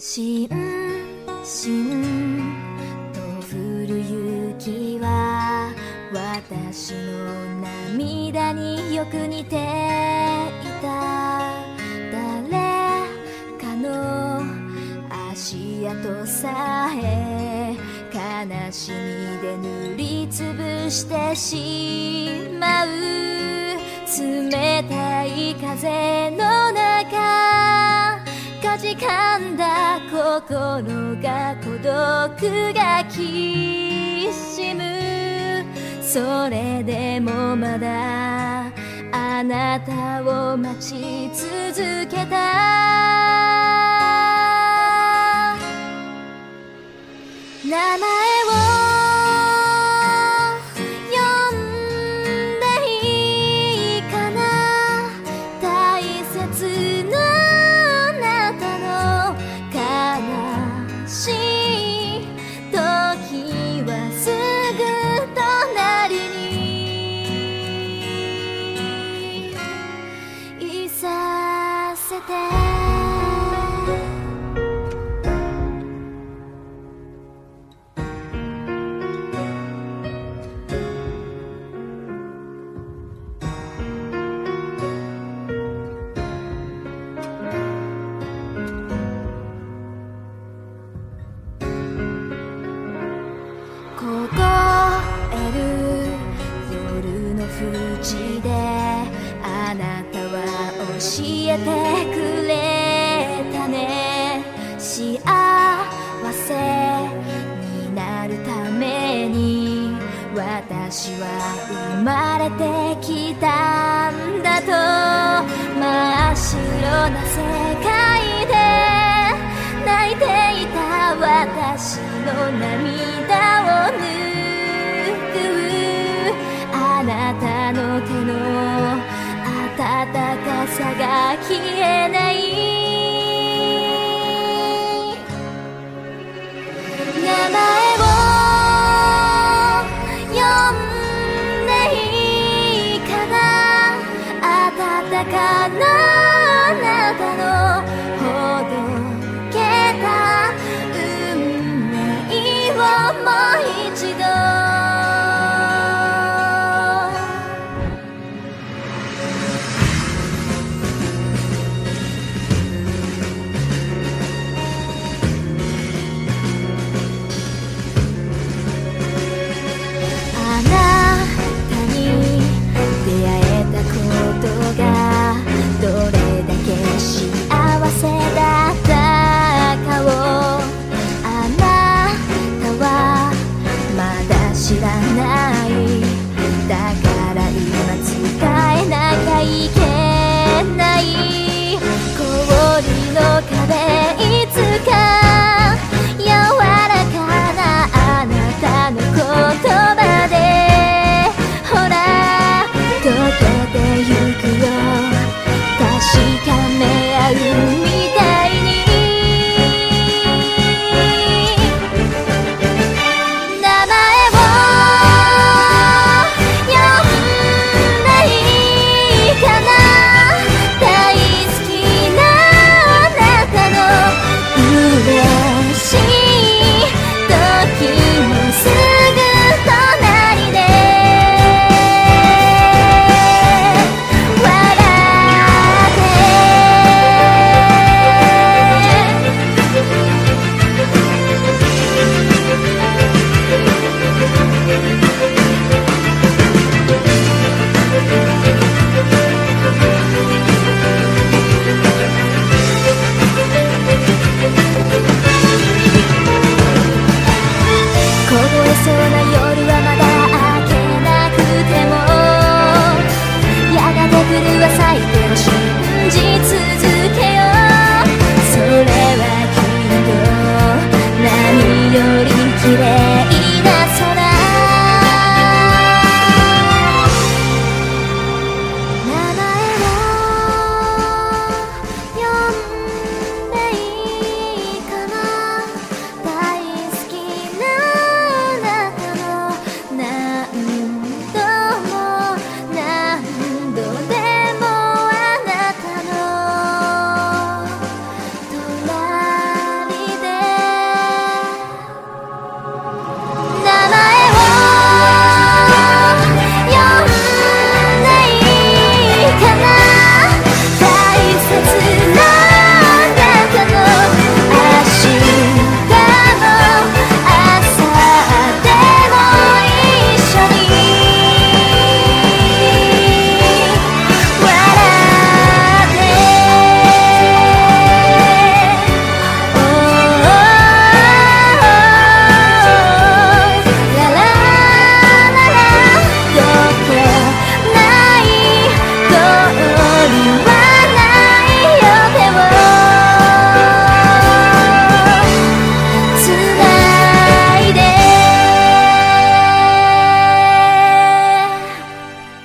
しんしんと降る雪は私の涙によく似ていた誰かの足跡さえ悲しみで塗りつぶしてしまう冷たい風の中時間だ心が孤独がきしむ。それでもまだあなたを待ち続けた。口であなたは教えてくれたね。幸せになるために私は生まれてきたんだと。真っ白な世界で泣いていた私の涙。魚